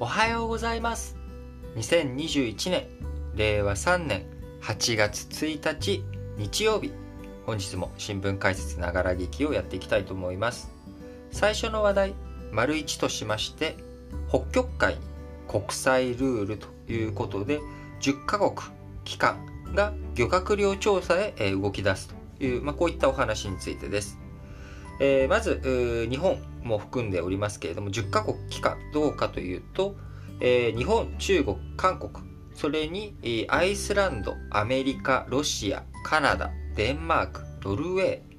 おはようございます。2021年令和3年8月1日日曜日。本日も新聞解説ながら劇をやっていきたいと思います。最初の話題丸1としまして北極海国際ルールということで10カ国機関が漁獲量調査へ動き出すという、まあ、こういったお話についてです。えー、まず日本も含んでおりますけれども10カ国機関どうかというと、えー、日本中国韓国それにアイスランドアメリカロシアカナダデンマークノルウェー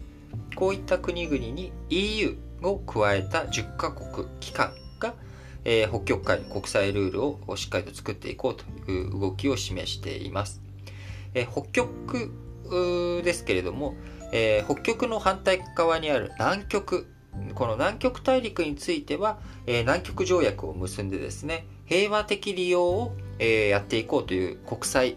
こういった国々に EU を加えた10カ国機関が、えー、北極海の国際ルールをしっかりと作っていこうという動きを示しています。えー、北極ですけれども、えー、北極の反対側にある南極この南極大陸については、えー、南極条約を結んでですね平和的利用を、えー、やっていこうという国際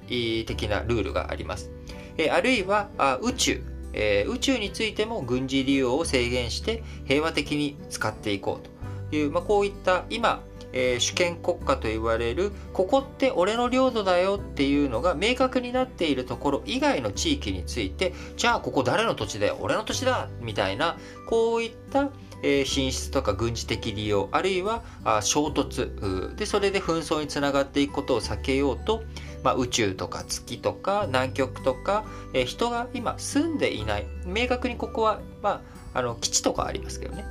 的なルールがあります、えー、あるいはあ宇宙、え、宇宙についても軍事利用を制限して平和的に使っていこうという、まあ、こういった今えー、主権国家と言われるここって俺の領土だよっていうのが明確になっているところ以外の地域についてじゃあここ誰の土地だよ？俺の土地だ！みたいなこういったえ進出とか軍事的利用あるいはあ衝突でそれで紛争につながっていくことを避けようと、まあ、宇宙とか月とか南極とか、え人が今住んでいない。明確にここは、まあ、あの基地とかありますけどね。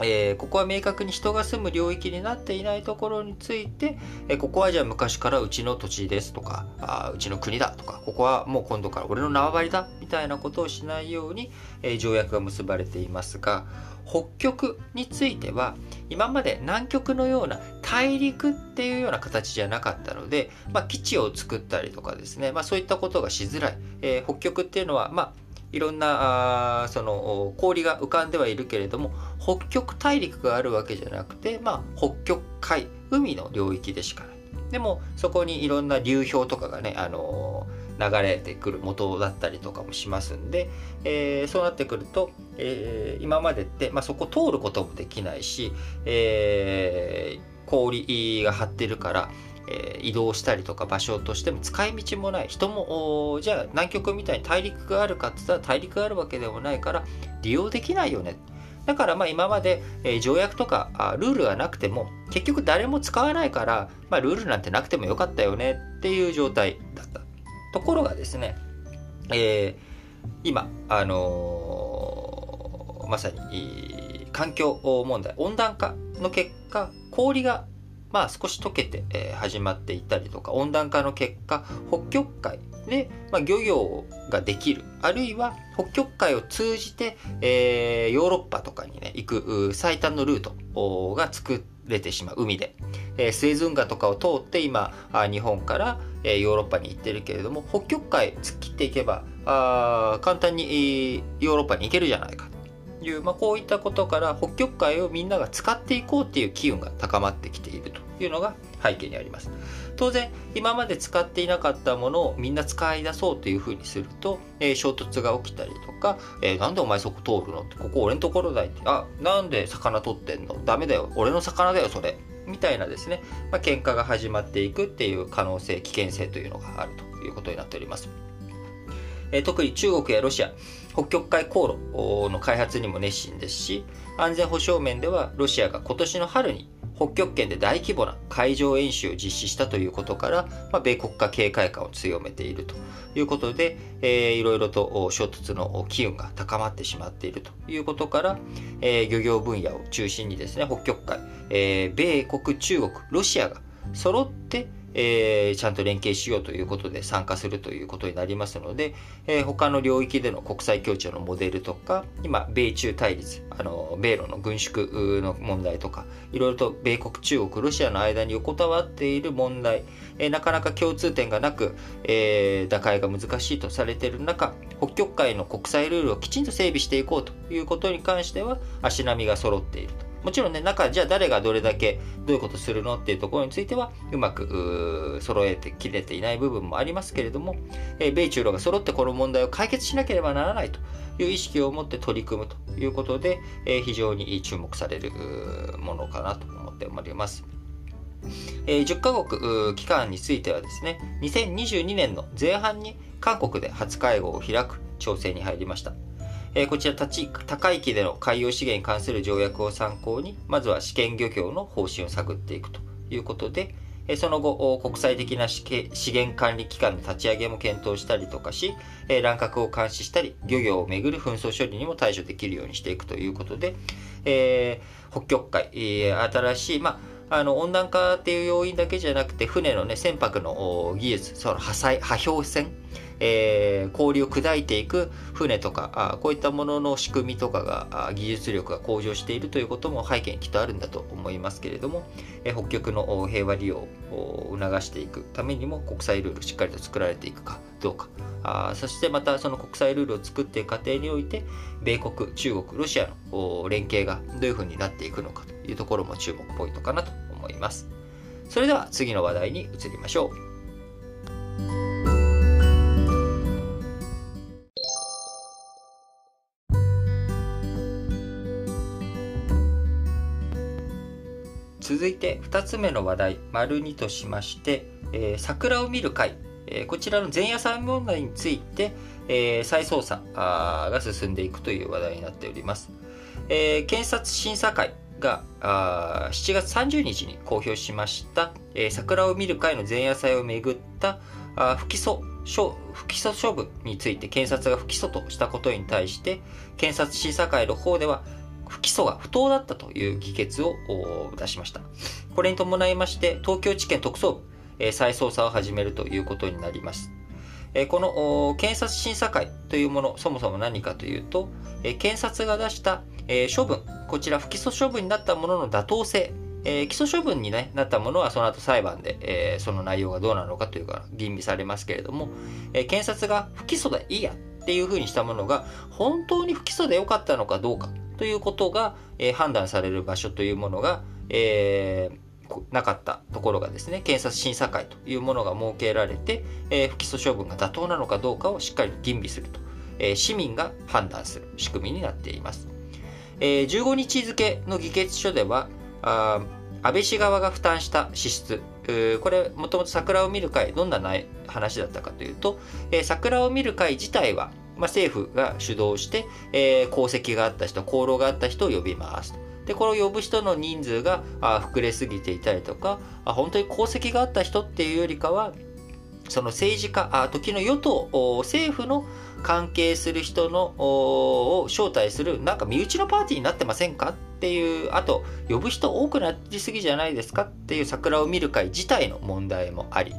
えー、ここは明確に人が住む領域になっていないところについて、えー、ここはじゃあ昔からうちの土地ですとかあうちの国だとかここはもう今度から俺の縄張りだみたいなことをしないように、えー、条約が結ばれていますが北極については今まで南極のような大陸っていうような形じゃなかったので、まあ、基地を作ったりとかですね、まあ、そういったことがしづらい、え北極っていうのはまあいろんなあその氷が浮かんではいるけれども北極大陸があるわけじゃなくて、まあ、北極海海の領域でしかない。でもそこにいろんな流氷とかがね、あのー、流れてくる元だったりとかもしますんで、えー、そうなってくると、えー、今までって、まあ、そこ通ることもできないし、え氷が張ってるからえ移動したりとか場所としても使い道もない人もじゃあ南極みたいに大陸があるかって言ったら大陸があるわけでもないから利用できないよね。だからまあ今まで、え条約とかルールがなくても結局誰も使わないから、まあ、ルールなんてなくてもよかったよねっていう状態だった。ところがですね、えー、今あのー、まさに環境問題温暖化の結果氷がまあ、少し溶けて、始まっていたりとか温暖化の結果北極海で、まあ、漁業ができる。あるいは北極海を通じて、ヨーロッパとかにね行く最短のルートが作れてしまう。海で、えー、スエズ運河とかを通って今日本から、えー、ヨーロッパに行ってるけれども北極海突っ切っていけばあ簡単にヨーロッパに行けるじゃないか。いう、まあ、こういったことから北極海をみんなが使っていこうっていう機運が高まってきていると。いうのが背景にあります。当然今まで使っていなかったものをみんな使い出そうというふうにすると、えー、衝突が起きたりとか、えー、なんでお前そこ通るのってここ俺のところだいってあなんで魚取ってんの？ダメだよ。俺の魚だよそれ。みたいなですね、まあ、喧嘩が始まっていくっていう可能性危険性というのがあるということになっております。え特に中国やロシア、北極海航路の開発にも熱心ですし、安全保障面ではロシアが今年の春に北極圏で大規模な海上演習を実施したということから、まあ、米国家警戒感を強めているということで、えー、いろいろと衝突の機運が高まってしまっているということから、えー、漁業分野を中心にですね、北極海、えー、米国、中国、ロシアが揃ってえー、ちゃんと連携しようということで参加するということになりますので、えー、他の領域での国際協調のモデルとか、今、米中対立、あの、米ロの軍縮の問題とか、いろいろと米国、中国、ロシアの間に横たわっている問題、えー、なかなか共通点がなく、えー、打開が難しいとされている中、北極海の国際ルールをきちんと整備していこうということに関しては、足並みが揃っていると。もちろんね、中、じゃあ誰がどれだけどういうことするのっていうところについては、うまく揃えてきれていない部分もありますけれども、え、米中ロが揃ってこの問題を解決しなければならないという意識を持って取り組むということで、え、非常に注目されるものかなと思っております。えー、10カ国期間についてはですね、2022年の前半に韓国で初会合を開く調整に入りました。えー、こちら高域での海洋資源に関する条約を参考に、まずは試験漁業の方針を探っていくということで、えその後、国際的な資源管理機関の立ち上げも検討したりとかし、え乱獲を監視したり、漁業をめぐる紛争処理にも対処できるようにしていくということで、えー、北極海、え、新しい、まあ、あの温暖化っていう要因だけじゃなくて船のね船舶の技術その破砕破氷船えー、氷を砕いていく船とかあこういったものの仕組みとかが技術力が向上しているということも背景にきっとあるんだと思いますけれども、え、北極の平和利用を促していくためにも国際ルールしっかりと作られていくかどうか。あそしてまたその国際ルールを作っていく過程において米国中国ロシアの連携がどういうふうになっていくのかというところも注目ポイントかなと思います。それでは次の話題に移りましょう。続いて2つ目の話題、丸2としまして、えー、桜を見る会、えー、こちらの前夜祭問題について、えー、再捜査が進んでいくという話題になっております。えー、検察審査会があ7月30日に公表しました、えー、桜を見る会の前夜祭をめぐったあ不起訴不起訴処分について検察が不起訴としたことに対して検察審査会の方では起訴が不当だったという議決を出しました。これに伴いまして、東京地検特捜部、え再捜査を始めるということになります。えこの検察審査会というもの、そもそも何かというと、え検察が出した、え処分、こちら不起訴処分になったものの妥当性、えー、起訴処分に、ね、なったものはその後裁判で、えー、その内容がどうなのかというか吟味されますけれども、えー、検察が不起訴でいいやっていうふうにしたものが本当に不起訴でよかったのかどうかということが、えー、判断される場所というものが、えー、なかったところがですね、検察審査会というものが設けられて、えー、不起訴処分が妥当なのかどうかをしっかり吟味すると、え、市民が判断する仕組みになっています。え、15日付の議決書では、あ安倍氏側が負担した支出、これ、もともと桜を見る会、どんな話だったかというと、え、桜を見る会自体は、まあ、政府が主導して、えー、功績があった人、功労があった人を呼びますと。で、これを呼ぶ人の人数が膨れすぎていたりとかあ、本当に功績があった人っていうよりかは、その政治家、あ時の与党、政府の関係する人のを招待する、なんか身内のパーティーになってませんかっていう、あと、呼ぶ人多くなりすぎじゃないですかっていう桜を見る会自体の問題もあり、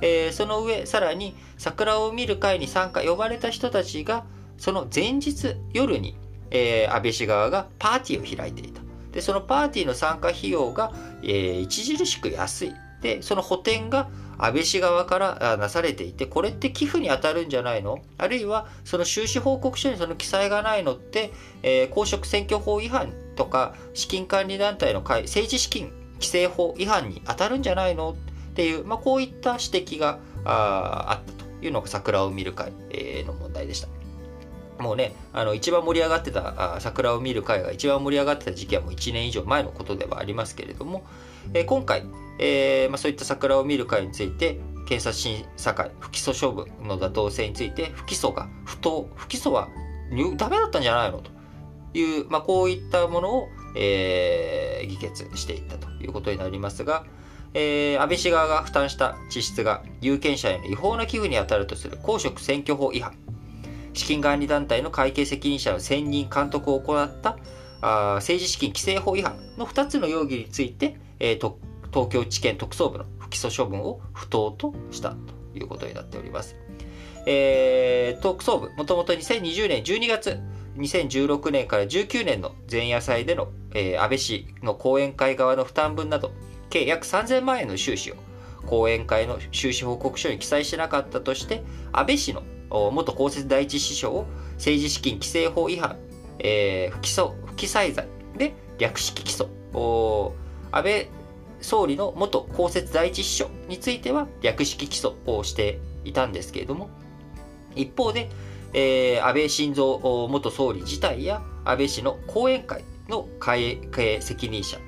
えー、その上、さらに桜を見る会に参加、呼ばれた人たちが、その前日夜に、えー、安倍氏側がパーティーを開いていた。で、そのパーティーの参加費用が、えー、著しく安い。で、その補填が安倍氏側からなされていて、これって寄付に当たるんじゃないの？あるいは、その収支報告書にその記載がないのって、えー、公職選挙法違反とか、資金管理団体の会政治資金規正法違反に当たるんじゃないの？っていう、まあ、こういった指摘があったというのが桜を見る会、えー、の問題でした。もうね、あの一番盛り上がってた、あ桜を見る会が一番盛り上がってた時期はもう1年以上前のことではありますけれども、えー、今回、えーまあ、そういった桜を見る会について、検察審査会、不起訴処分の妥当性について、不起訴が不当、不起訴はダメだったんじゃないの？と。いう、まあ、こういったものを、えー、議決していったということになりますが、えー、安倍氏側が負担した支出が有権者への違法な寄付に当たるとする公職選挙法違反、資金管理団体の会計責任者の選任監督を行ったあ政治資金規正法違反の2つの容疑について、えー、と東京地検特捜部の不起訴処分を不当としたということになっております。えー、特捜部、もともと2020年12月、2016年から19年の前夜祭での、えー、安倍氏の後援会側の負担分など、計約3000万円の収支を後援会の収支報告書に記載しなかったとして、安倍氏の元公設第一秘書を政治資金規正法違反、えー、不起訴不記載罪で略式起訴。安倍総理の元公設第一秘書については略式起訴をしていたんですけれども、一方で、えー、安倍晋三元総理自体や安倍氏の後援会の経営責任者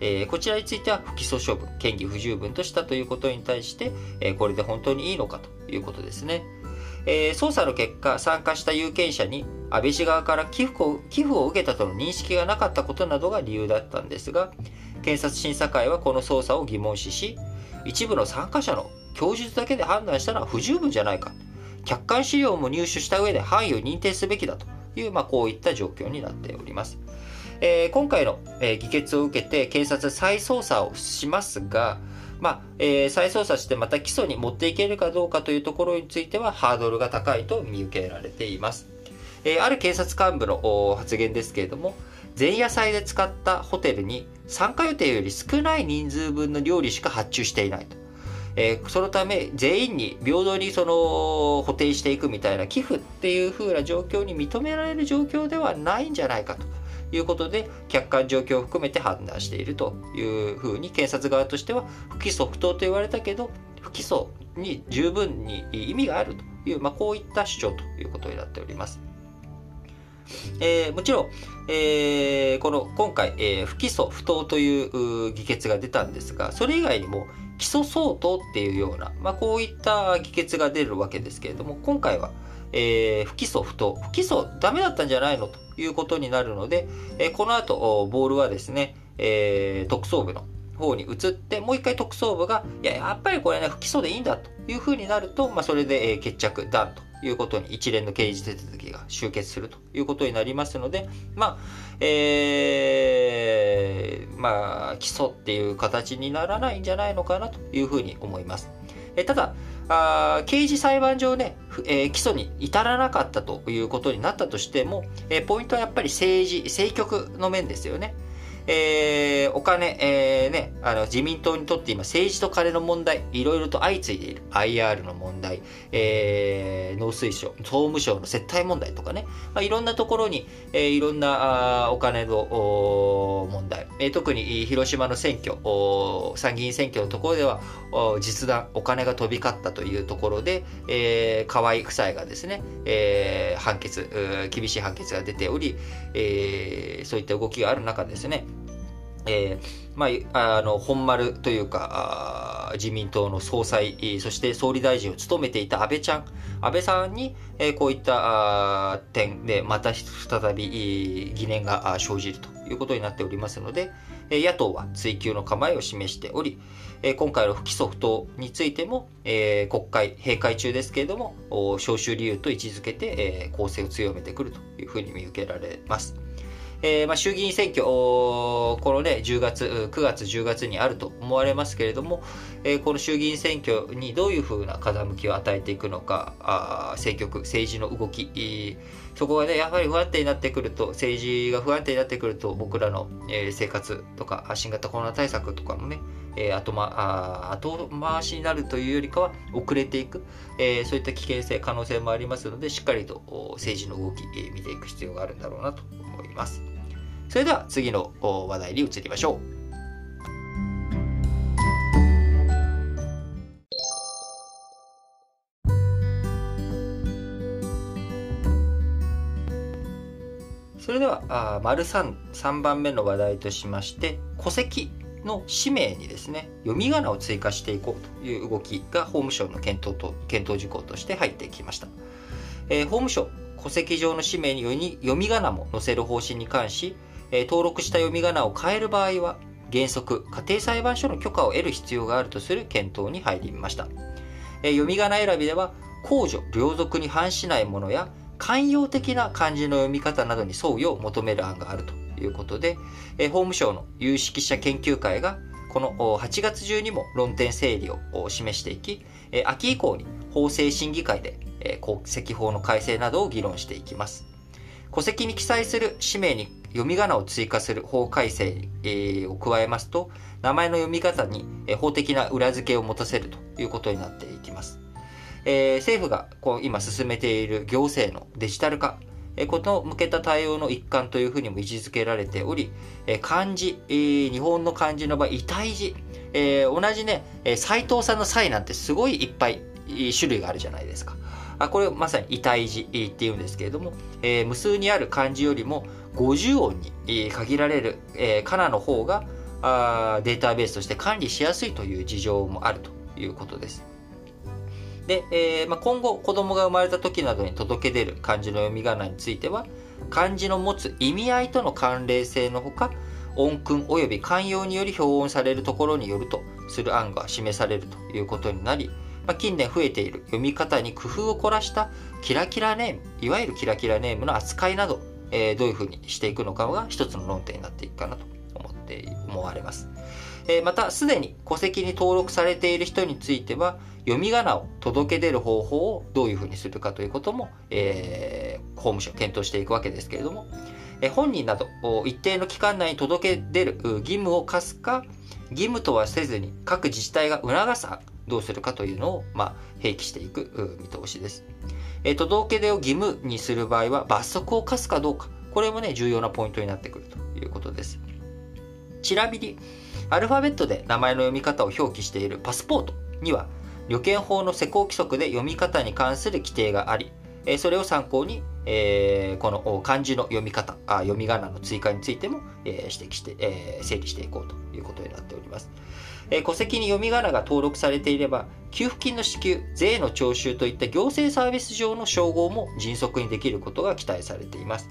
えー、こちらについては不起訴処分、嫌疑不十分としたということに対して、えー、これで本当にいいのかということですね。えー、捜査の結果、参加した有権者に安倍氏側から寄付を寄付を受けたとの認識がなかったことなどが理由だったんですが、検察審査会はこの捜査を疑問視し、一部の参加者の供述だけで判断したのは不十分じゃないか。客観資料も入手した上で範囲を認定すべきだという、まあ、こういった状況になっております。えー、今回の、えー、議決を受けて検察再捜査をしますが、まあえー、再捜査してまた起訴に持っていけるかどうかというところについてはハードルが高いと見受けられています。え、ある警察幹部の発言ですけれども、前夜祭で使ったホテルに参加予定より少ない人数分の料理しか発注していないと。えー、そのため全員に平等にその補填していくみたいな寄付っていう風な状況に認められる状況ではないんじゃないかということで客観状況を含めて判断しているというふうに検察側としては不起訴不当と言われたけど不起訴に十分に意味があるという、まあ、こういった主張ということになっております。えー、もちろん、えー、この今回、えー、不起訴不当という議決が出たんですがそれ以外にも起訴相当っていうような、まあ、こういった議決が出るわけですけれども今回は、えー、不起訴不当不起訴ダメだったんじゃないのということになるので、えー、この後ボールはですね、えー、特捜部の方に移って、もう一回特捜部が、いや、やっぱりこれね、不起訴でいいんだというふうになると、まあ、それで、え決着、ダンと。いうことに一連の刑事手続きが終結するということになりますので、まあ、えー、まあ、起訴っていう形にならないんじゃないのかなというふうに思います。えただあ、刑事裁判上ね、えー、起訴に至らなかったということになったとしても、えー、ポイントはやっぱり政治、政局の面ですよね。えー、お金、えー、ね、あの自民党にとって今政治と金の問題、いろいろと相次いでいる。IR の問題、えー、農水省、総務省の接待問題とかね、まあ、いろんなところに、えー、いろんなあお金の問題、えー、特に広島の選挙、参議院選挙のところでは実弾、お金が飛び交ったというところで、えー、河合夫妻がですね、えー、判決、厳しい判決が出ており、えー、そういった動きがある中ですね、えー、まあ、あの、本丸というか、自民党の総裁、そして総理大臣を務めていた安倍ちゃん、安倍さんに、えー、こういった点で、また再び疑念が生じるということになっておりますので、野党は追及の構えを示しており、今回の不起訴不当についてもえ、国会、閉会中ですけれども、招集理由と位置づけて、攻勢を強めてくるというふうに見受けられます。えー、まあ、衆議院選挙、このね、10月、9月、10月にあると思われますけれども、えー、この衆議院選挙にどういうふうな風向きを与えていくのか、あ政局、政治の動き、そこがね、やはり不安定になってくると、政治が不安定になってくると、僕らの、えー、生活とか、新型コロナ対策とかもね、えー、後,、ま、あ後回しになるというよりかは遅れていく、えー、そういった危険性、可能性もありますので、しっかりと政治の動き、え、見ていく必要があるんだろうなと思います。それでは次の話題に移りましょう。それでは、あ丸3、3番目の話題としまして、戸籍の氏名にですね、読み仮名を追加していこうという動きが法務省の検討と検討事項として入ってきました。えー、法務省、戸籍上の氏名に読み仮名も載せる方針に関し、え登録した読み仮名を変える場合は、原則、家庭裁判所の許可を得る必要があるとする検討に入りました。え読み仮名選びでは、公序、両属に反しないものや、寛容的な漢字の読み方などに沿うよう求める案があるということで、え法務省の有識者研究会が、この8月中にも論点整理を示していき、秋以降に法制審議会で戸籍法の改正などを議論していきます。戸籍に記載する氏名に読み仮名を追加する法改正、を加えますと、名前の読み方に、法的な裏付けを持たせるということになっていきます。えー、政府がこう今進めている行政のデジタル化、えー、こと向けた対応の一環というふうにも位置づけられており、えー、漢字、えー、日本の漢字の場合、遺体字、えー、同じね、斎藤さんの際なんてすごいいっぱい種類があるじゃないですか。あこれまさに異体字っていうんですけれども、えー、無数にある漢字よりも50音に限られる、えー、かなの方があデータベースとして管理しやすいという事情もあるということです。で、えーまあ、今後子供が生まれた時などに届け出る漢字の読み仮名については漢字の持つ意味合いとの関連性のほか音訓及び慣用により表音されるところによるとする案が示されるということになり、まあ、近年増えている読み方に工夫を凝らしたキラキラネームいわゆるキラキラネームの扱いなど、えー、どういうふうにしていくのかが一つの論点になっていくかなと思って思われます。えー、またすでに戸籍に登録されている人については読み仮名を届け出る方法をどういうふうにするかということも、えー、法務省検討していくわけですけれども、え、本人など一定の期間内に届け出る義務を課すか義務とはせずに各自治体が促すどうするかというのを、まあ、併記していく見通しです。えー、届け出を義務にする場合は罰則を課すかどうかこれもね重要なポイントになってくるということです。ちなみにアルファベットで名前の読み方を表記しているパスポートには旅券法の施行規則で読み方に関する規定があり、それを参考に、この漢字の読み方、読み仮名の追加についても、指摘して、整理していこうということになっております。戸籍に読み仮名が登録されていれば、給付金の支給、税の徴収といった行政サービス上の称号も迅速にできることが期待されています。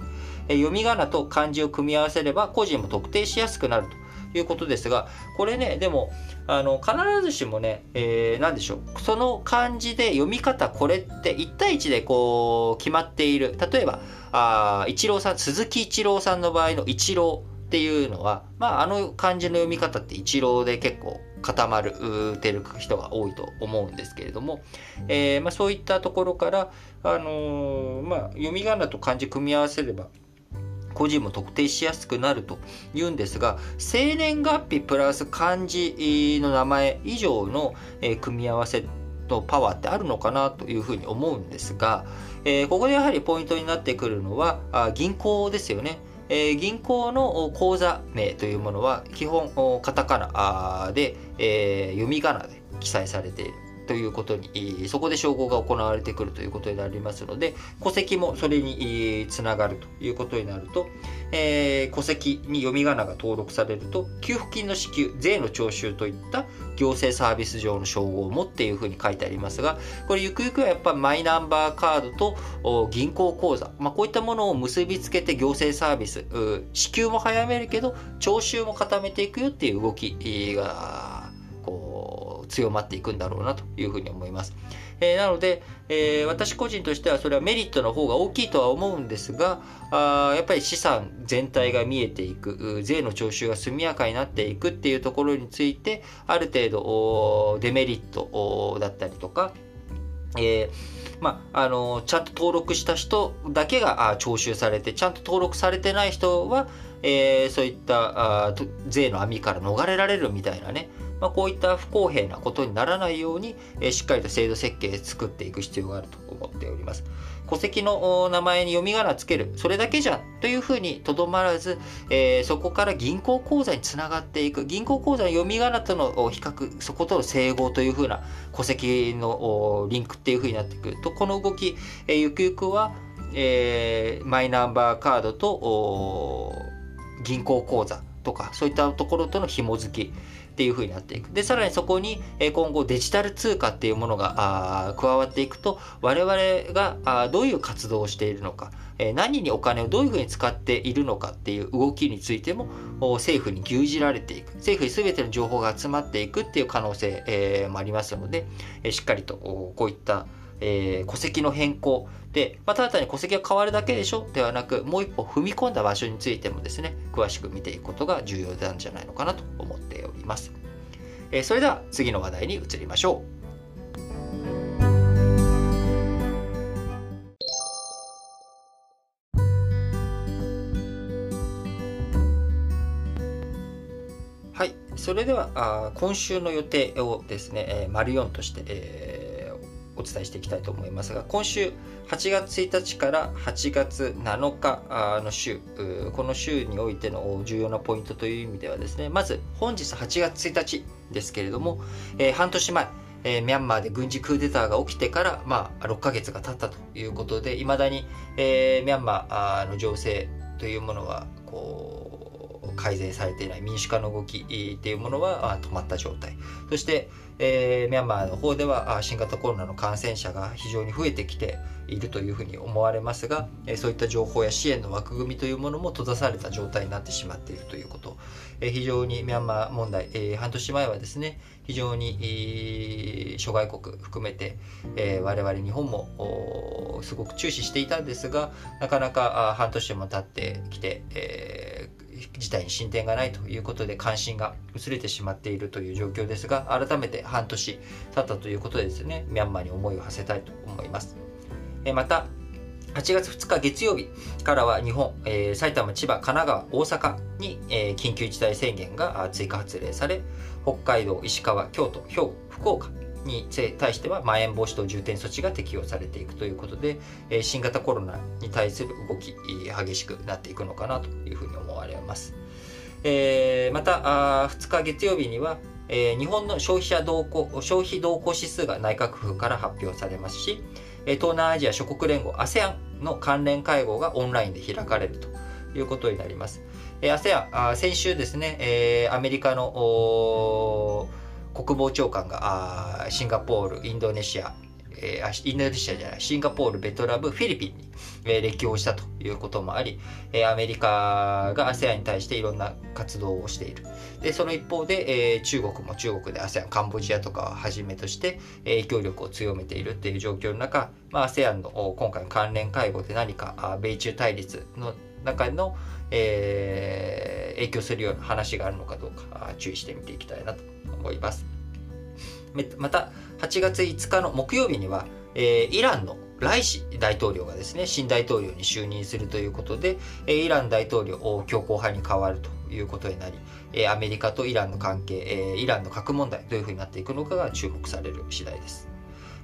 読み仮名と漢字を組み合わせれば、個人も特定しやすくなるということですが、これね、でも、あの、必ずしもね、えー、何でしょう。その漢字で読み方、これって1対1でこう、決まっている。例えば、あ一郎さん、鈴木一郎さんの場合の一郎っていうのは、まあ、あの漢字の読み方って一郎で結構固まるてる人が多いと思うんですけれども、えーまあ、そういったところから、あのー、まあ、読み仮名と漢字組み合わせれば個人も特定しやすくなるというんですが生年月日プラス漢字の名前以上の組み合わせのパワーってあるのかなというふうに思うんですが、えここでやはりポイントになってくるのはあ銀行ですよね。え、銀行の口座名というものは基本カタカナで、え、読み仮名で記載されているということに、そこで照合が行われてくるということになりますので、戸籍もそれにつながるということになると、えー、戸籍に読み仮名が登録されると、給付金の支給、税の徴収といった行政サービス上の称号を持っていうふうに書いてありますが、これゆくゆくはやっぱマイナンバーカードと銀行口座、まあ、こういったものを結びつけて行政サービス、支給も早めるけど、徴収も固めていくよっていう動きが強まっていくんだろうなというふうに思います。えー、なので、えー、私個人としてはそれはメリットの方が大きいとは思うんですが、あやっぱり資産全体が見えていく、税の徴収が速やかになっていくっていうところについて、ある程度デメリットだったりとか、えーまあ、あのちゃんと登録した人だけが徴収されてちゃんと登録されてない人は、え、そういったあ税の網から逃れられるみたいなね、まあ、こういった不公平なことにならないように、えー、しっかりと制度設計作っていく必要があると思っております。戸籍の名前に読み仮名つける、それだけじゃというふうにとどまらず、えー、そこから銀行口座につながっていく、銀行口座の読み仮名との比較、そことの整合というふうな戸籍のリンクっていうふうになってくる。と、この動き、えー、ゆくゆくは、えー、マイナンバーカードと銀行口座とか、そういったところとの紐付き、っていう風になっていく。で、さらにそこに今後デジタル通貨っていうものが加わっていくと、我々がどういう活動をしているのか、何にお金をどういうふうに使っているのかっていう動きについても政府に牛耳られていく政府に全ての情報が集まっていくっていう可能性もありますのでしっかりとこういった、戸籍の変更、まあ、ただ単に戸籍が変わるだけでしょではなくもう一歩踏み込んだ場所についてもですね詳しく見ていくことが重要なんじゃないのかなと思っております。えー、それでは次の話題に移りましょう。はい、それではあ今週の予定をですね、えー、丸4として、えーお伝えしていきたいと思いますが今週8月1日から8月7日の週この週においての重要なポイントという意味ではですねまず本日8月1日ですけれども、えー、半年前えー、ミャンマーで軍事クーデターが起きてから、まあ、6ヶ月が経ったということで、いまだに、えー、ミャンマーの情勢というものは、こう改善されていない民主化の動きっていうものは止まった状態。そして、えー、ミャンマーの方では新型コロナの感染者が非常に増えてきているというふうに思われますがえそういった情報や支援の枠組みというものも閉ざされた状態になってしまっているということ。え非常にミャンマー問題え半年前はですね非常に諸外国含めてえ我々日本もすごく注視していたんですがなかなか半年も経ってきて、えー、事態に進展がないということで関心が薄れてしまっているという状況ですが改めて半年経ったということでですねミャンマーに思いを馳せたいと思います。えまた8月2日月曜日からは日本、えー、埼玉、千葉、神奈川、大阪に、えー、緊急事態宣言が追加発令され、北海道、石川、京都、兵庫、福岡に対しては、まん延防止等重点措置が適用されていくということで、新型コロナに対する動き、激しくなっていくのかなというふうに思われます。またあ、2日月曜日には、日本の消費者動向、消費動向指数が内閣府から発表されますし、東南アジア諸国連合 ASEAN の関連会合がオンラインで開かれるということになります。ASEAN、先週ですね、アメリカの国防長官がシンガポール、インドネシア、えー、インドネシアじゃない、シンガポール、ベトナム、フィリピンに、えー、歴訪したということもあり、えー、アメリカが ASEAN に対していろんな活動をしている。で、その一方で、えー、中国も中国で ASEAN、カンボジアとかをはじめとして、え、影響力を強めているっていう状況の中、まあ、ASEAN の今回の関連会合で何か米中対立の中の、えー、影響するような話があるのかどうか注意してみていきたいなと思います。また、8月5日の木曜日には、えー、イランのライシ大統領がですね、新大統領に就任するということで、えー、イラン大統領を強硬派に変わるということになり、えー、アメリカとイランの関係、えー、イランの核問題どういうふうになっていくのかが注目される次第です。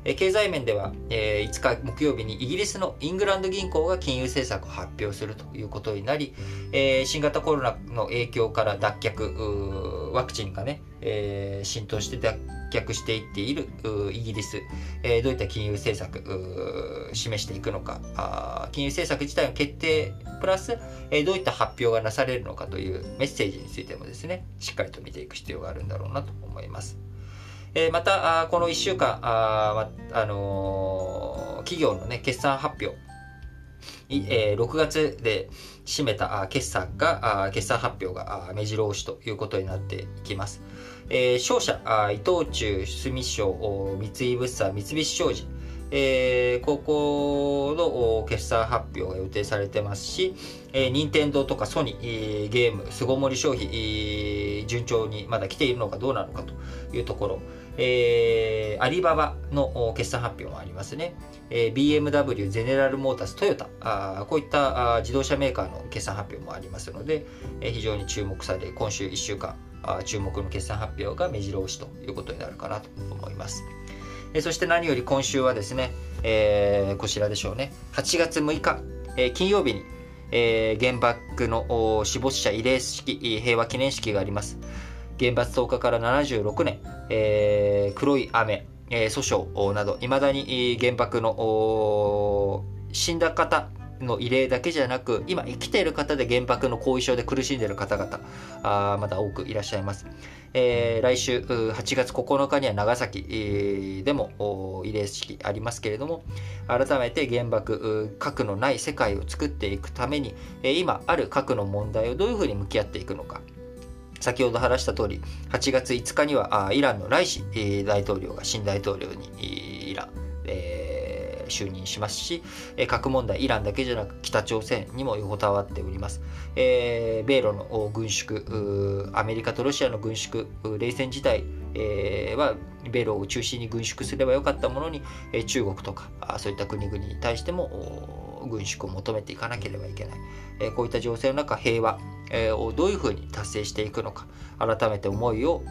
経済面では、えー、5日木曜日にイギリスのイングランド銀行が金融政策を発表するということになり、えー、新型コロナの影響から脱却ワクチンがね、えー、浸透して脱却していっているイギリス、えー、どういった金融政策示していくのかあ金融政策自体の決定プラス、えー、どういった発表がなされるのかというメッセージについてもですねしっかりと見ていく必要があるんだろうなと思います。えー、またあ、この1週間、あ、あのー、企業のね、決算発表、えー、6月で締めた決算が、決算発表が目白押しということになっていきます。えー、商社、伊藤忠、住商、三井物産、三菱商事、えー、ここの決算発表が予定されてますし、えー、任天堂とかソニー、ゲーム、巣ごもり消費、順調にまだ来ているのかどうなのかというところ、えー、アリババの決算発表もありますね。えー、BMW、ゼネラルモータース、トヨタ、あこういったあ自動車メーカーの決算発表もありますので、えー、非常に注目され、今週1週間、注目の決算発表が目白押しということになるかなと思います。そして何より今週はですね、えー、こちらでしょうね。8月6日、えー、金曜日に、えー、原爆の死没者慰霊式、平和記念式があります。原発投下から76年、えー、黒い雨、えー、訴訟など、いまだに原爆の死んだ方の慰霊だけじゃなく、今生きている方で原爆の後遺症で苦しんでいる方々、あまだ多くいらっしゃいます。えー、来週8月9日には長崎でも慰霊式ありますけれども、改めて原爆、核のない世界を作っていくために、今ある核の問題をどういうふうに向き合っていくのか、先ほど話した通り、8月5日にはイランのライシ大統領が新大統領にイラン、えー、就任しますし、え核問題、イランだけじゃなく北朝鮮にも横たわっております。えー、米ロの軍縮、アメリカとロシアの軍縮、冷戦時代、えー、は米ロを中心に軍縮すればよかったものに、え中国とかそういった国々に対しても軍縮を求めていかなければいけない。えこういった情勢の中平和、えをどういうふうに達成していくのか改めて思いを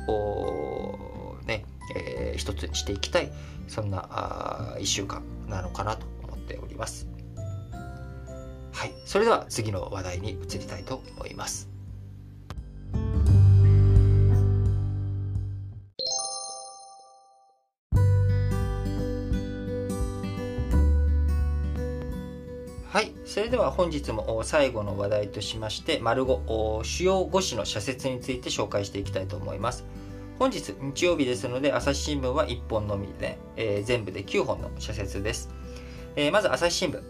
ね、えー、一つにしていきたいそんなあ1週間なのかなと思っております。はい、それでは次の話題に移りたいと思います。はいそれでは本日も最後の話題としまして丸5主要5紙の社説について紹介していきたいと思います本日日曜日ですので朝日新聞は1本のみで、えー、全部で9本の社説です、えー、まず朝日新聞。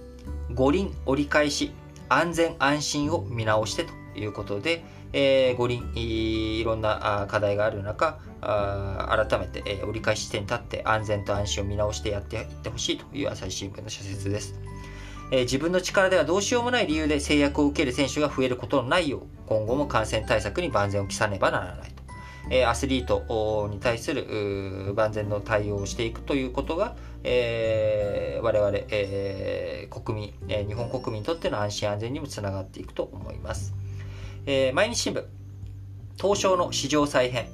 五輪折り返し安全安心を見直してということで、えー、五輪いろんな課題がある中あ改めて、えー、折り返し地点に立って安全と安心を見直してやっていってほしいという朝日新聞の社説です。えー、自分の力ではどうしようもない理由で制約を受ける選手が増えることのないよう、今後も感染対策に万全を期さねばならないと。え、アスリートに対する万全の対応をしていくということが、えー、我々、えー、国民、え、日本国民にとっての安心安全にもつながっていくと思います。えー、毎日新聞、東証の市場再編、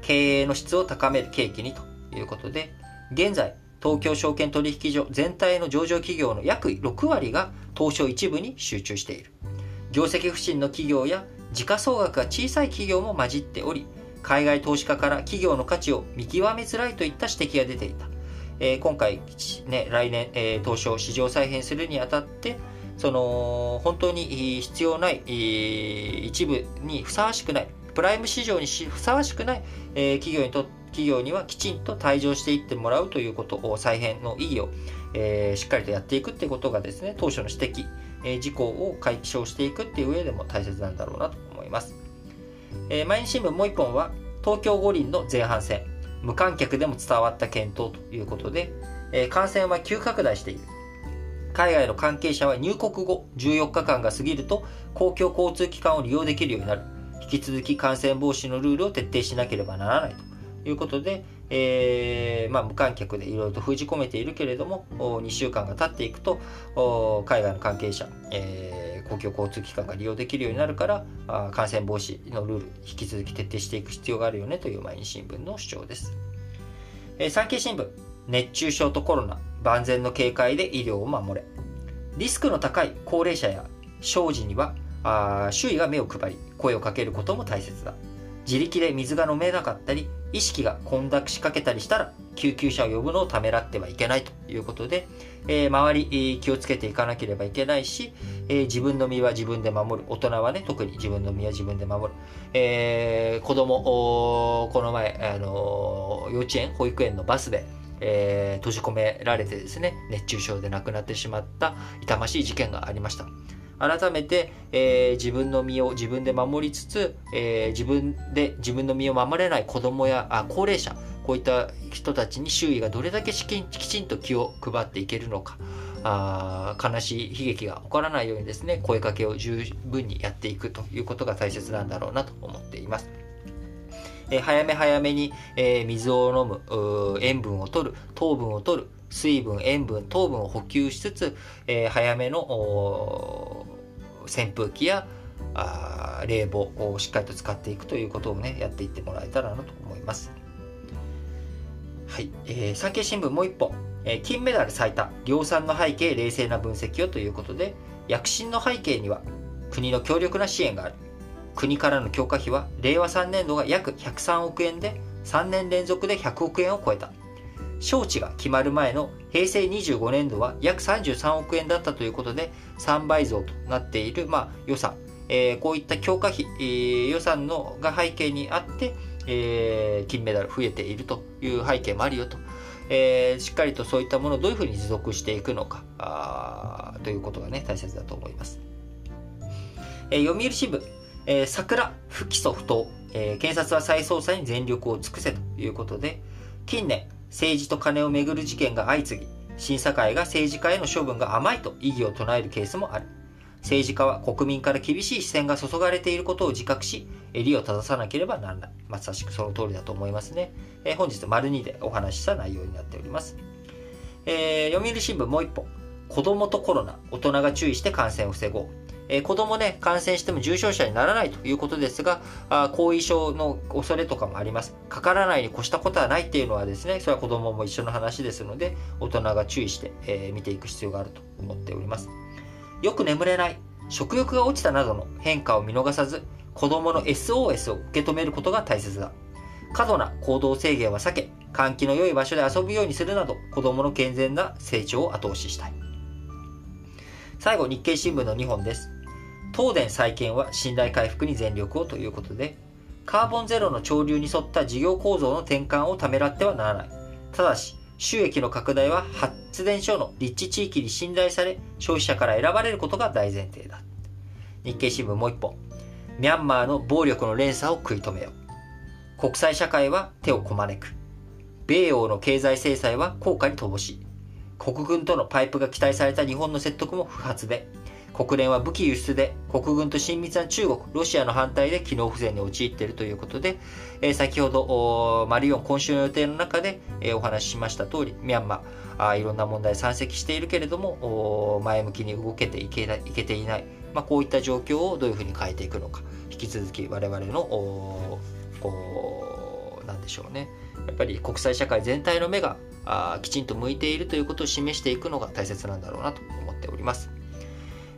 経営の質を高める契機にということで、現在、東京証券取引所全体の上場企業の約6割が東証一部に集中している。業績不振の企業や時価総額が小さい企業も混じっており、海外投資家から企業の価値を見極めづらいといった指摘が出ていた。えー、今回、ね、来年、えー、東証市場再編するにあたって、その本当に必要ない、一部にふさわしくない、プライム市場にふさわしくない、えー、企業にと企業にはきちんと退場していってもらうということを再編の意義を、えー、しっかりとやっていくっていうことがですね当初の指摘、えー、事項を解消していくっていう上でも大切なんだろうなと思います、えー、毎日新聞もう1本は東京五輪の前半戦無観客でも伝わった検討ということで、えー、感染は急拡大している。海外の関係者は入国後14日間が過ぎると公共交通機関を利用できるようになる。引き続き感染防止のルールを徹底しなければならないということで、えーまあ、無観客でいろいろと封じ込めているけれども2週間が経っていくと海外の関係者、えー、公共交通機関が利用できるようになるからあ感染防止のルール引き続き徹底していく必要があるよねという毎日新聞の主張です、えー、産経新聞熱中症とコロナ万全の警戒で医療を守れ。リスクの高い高齢者や小児にはあ周囲が目を配り声をかけることも大切だ。自力で水が飲めなかったり意識が混濁しかけたりしたら救急車を呼ぶのをためらってはいけないということで、えー、周り、気をつけていかなければいけないし、えー、自分の身は自分で守る。大人はね特に自分の身は自分で守る、えー、子供この前、あの幼稚園保育園のバスでえー、閉じ込められてですね熱中症で亡くなってしまった痛ましい事件がありました。改めて、えー、自分の身を自分で守りつつ、えー、自分で自分の身を守れない子供やあ高齢者こういった人たちに周囲がどれだけきちんと気を配っていけるのかあ悲しい悲劇が起こらないようにですね声かけを十分にやっていくということが大切なんだろうなと思っています。え、早め早めに、え、水を飲む塩分を取る糖分を取る水分塩分糖分を補給しつつ、え、早めの扇風機やあ冷房をしっかりと使っていくということをねやっていってもらえたらなと思います。はい、えー、産経新聞もう一本、えー、金メダル最多量産の背景冷静な分析をということで躍進の背景には国の強力な支援がある。国からの強化費は令和3年度が約103億円で3年連続で100億円を超えた。招致が決まる前の平成25年度は約33億円だったということで3倍増となっている、まあ、予算、えー、こういった強化費、えー、予算のが背景にあって、えー、金メダル増えているという背景もあるよと、えー、しっかりとそういったものをどういうふうに持続していくのかあということがね大切だと思います、えー、読売新聞、えー、桜不起訴不当、えー、検察は再捜査に全力を尽くせということで近年政治と金をめぐる事件が相次ぎ、審査会が政治家への処分が甘いと異議を唱えるケースもある。政治家は国民から厳しい視線が注がれていることを自覚し、襟を正さなければならない。まさしくその通りだと思いますね。えー、本日、丸2でお話しした内容になっております。えー、読売新聞もう一本。子供とコロナ、大人が注意して感染を防ごう。えー、子供ね、感染しても重症者にならないということですが、あ後遺症の恐れとかもあります。かからないに越したことはないっていうのはですね、それは子供も一緒の話ですので、大人が注意して、え、見ていく必要があると思っております。よく眠れない、食欲が落ちたなどの変化を見逃さず、子供の SOS を受け止めることが大切だ。過度な行動制限は避け、換気の良い場所で遊ぶようにするなど、子供の健全な成長を後押ししたい。最後、日経新聞の2本です。東電再建は信頼回復に全力をということで、カーボンゼロの潮流に沿った事業構造の転換をためらってはならない。ただし、収益の拡大は発電所の立地地域に信頼され、消費者から選ばれることが大前提だ。日経新聞もう一本。ミャンマーの暴力の連鎖を食い止めよう。国際社会は手をこまねく。米欧の経済制裁は効果に乏しい。国軍とのパイプが期待された日本の説得も不発で、国連は武器輸出で国軍と親密な中国、ロシアの反対で機能不全に陥っているということで、えー、先ほどマリオン今週の予定の中で、えー、お話ししました通り、ミャンマー、あいろんな問題山積しているけれども、前向きに動けていけないいけていない、まあ、こういった状況をどういうふうに変えていくのか、引き続き我々の、こう、なんでしょうね。やっぱり国際社会全体の目があきちんと向いているということを示していくのが大切なんだろうなと思っております。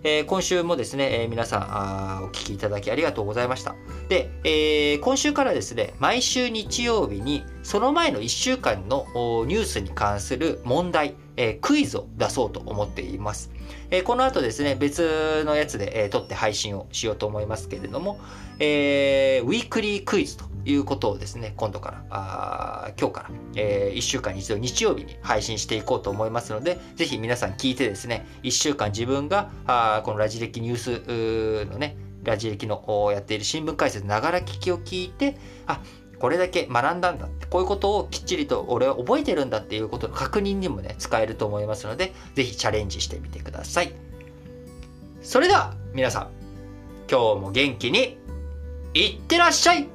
えー、今週もですね、えー、皆さんあお聞きいただきありがとうございました。で、えー、今週からですね、毎週日曜日にその前の1週間のニュースに関する問題、えクイズを出そうと思っています。えこの後ですね、別のやつで、え撮って配信をしようと思いますけれども、えウィークリークイズということをですね、今度から、あ今日から、えー、1週間に一度日曜日に配信していこうと思いますので、ぜひ皆さん聞いてですね、1週間自分が、あこのラジ歴ニュースのね、ラジ歴のやっている新聞解説ながら聞きを聞いて、あ、これだけ学んだんだって、こういうことをきっちりと俺は覚えてるんだっていうことの確認にもね、使えると思いますので、是非チャレンジしてみてください。それでは、皆さん、今日も元気にいってらっしゃい